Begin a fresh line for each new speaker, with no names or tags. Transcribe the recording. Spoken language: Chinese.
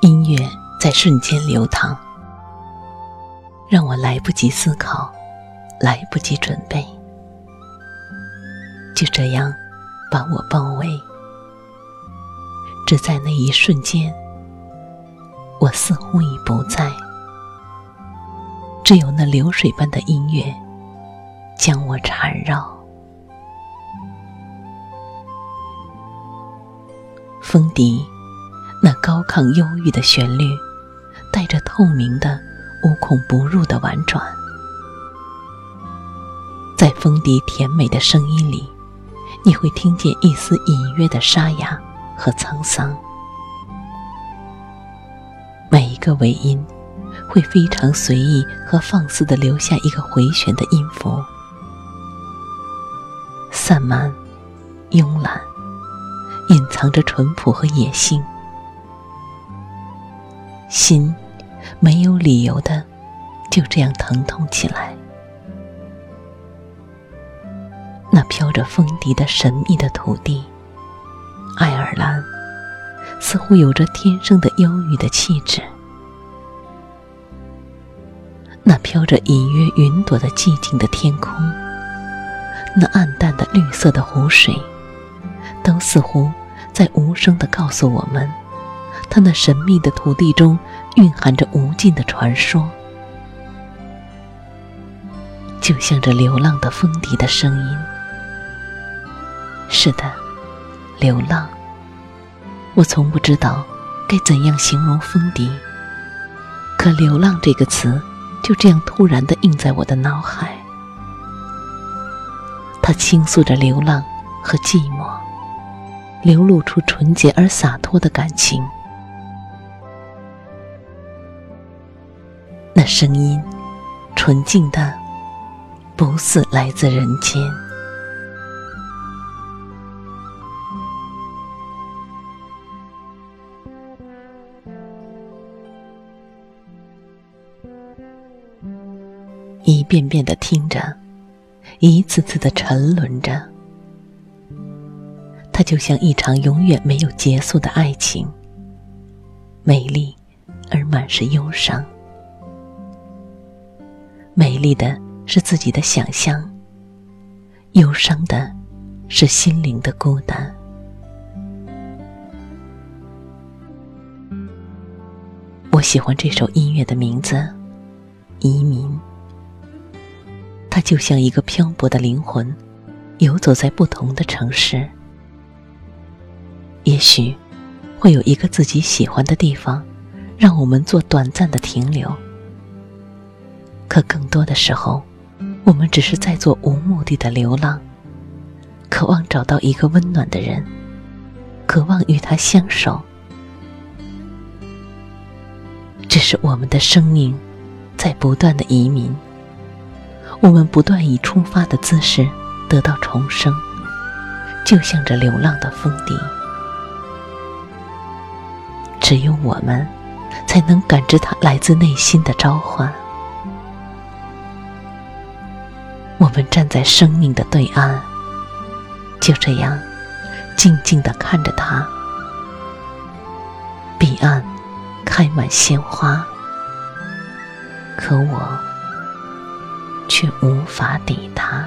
音乐在瞬间流淌，让我来不及思考，来不及准备，就这样把我包围。只在那一瞬间，我似乎已不在，只有那流水般的音乐将我缠绕。风笛，那高亢忧郁的旋律。带着透明的、无孔不入的婉转，在风笛甜美的声音里，你会听见一丝隐约的沙哑和沧桑。每一个尾音，会非常随意和放肆的留下一个回旋的音符，散漫、慵懒，隐藏着淳朴和野性，心。没有理由的，就这样疼痛起来。那飘着风笛的神秘的土地，爱尔兰，似乎有着天生的忧郁的气质。那飘着隐约云朵的寂静的天空，那暗淡的绿色的湖水，都似乎在无声的告诉我们，它那神秘的土地中。蕴含着无尽的传说，就像这流浪的风笛的声音。是的，流浪。我从不知道该怎样形容风笛，可“流浪”这个词就这样突然的印在我的脑海。他倾诉着流浪和寂寞，流露出纯洁而洒脱的感情。那声音，纯净的，不似来自人间。一遍遍的听着，一次次的沉沦着，它就像一场永远没有结束的爱情，美丽而满是忧伤。美丽的是自己的想象，忧伤的是心灵的孤单。我喜欢这首音乐的名字《移民》，它就像一个漂泊的灵魂，游走在不同的城市。也许会有一个自己喜欢的地方，让我们做短暂的停留。可更多的时候，我们只是在做无目的的流浪，渴望找到一个温暖的人，渴望与他相守。只是我们的生命在不断的移民，我们不断以出发的姿势得到重生，就像这流浪的风笛。只有我们才能感知它来自内心的召唤。我们站在生命的对岸，就这样静静的看着它。彼岸开满鲜花，可我却无法抵达。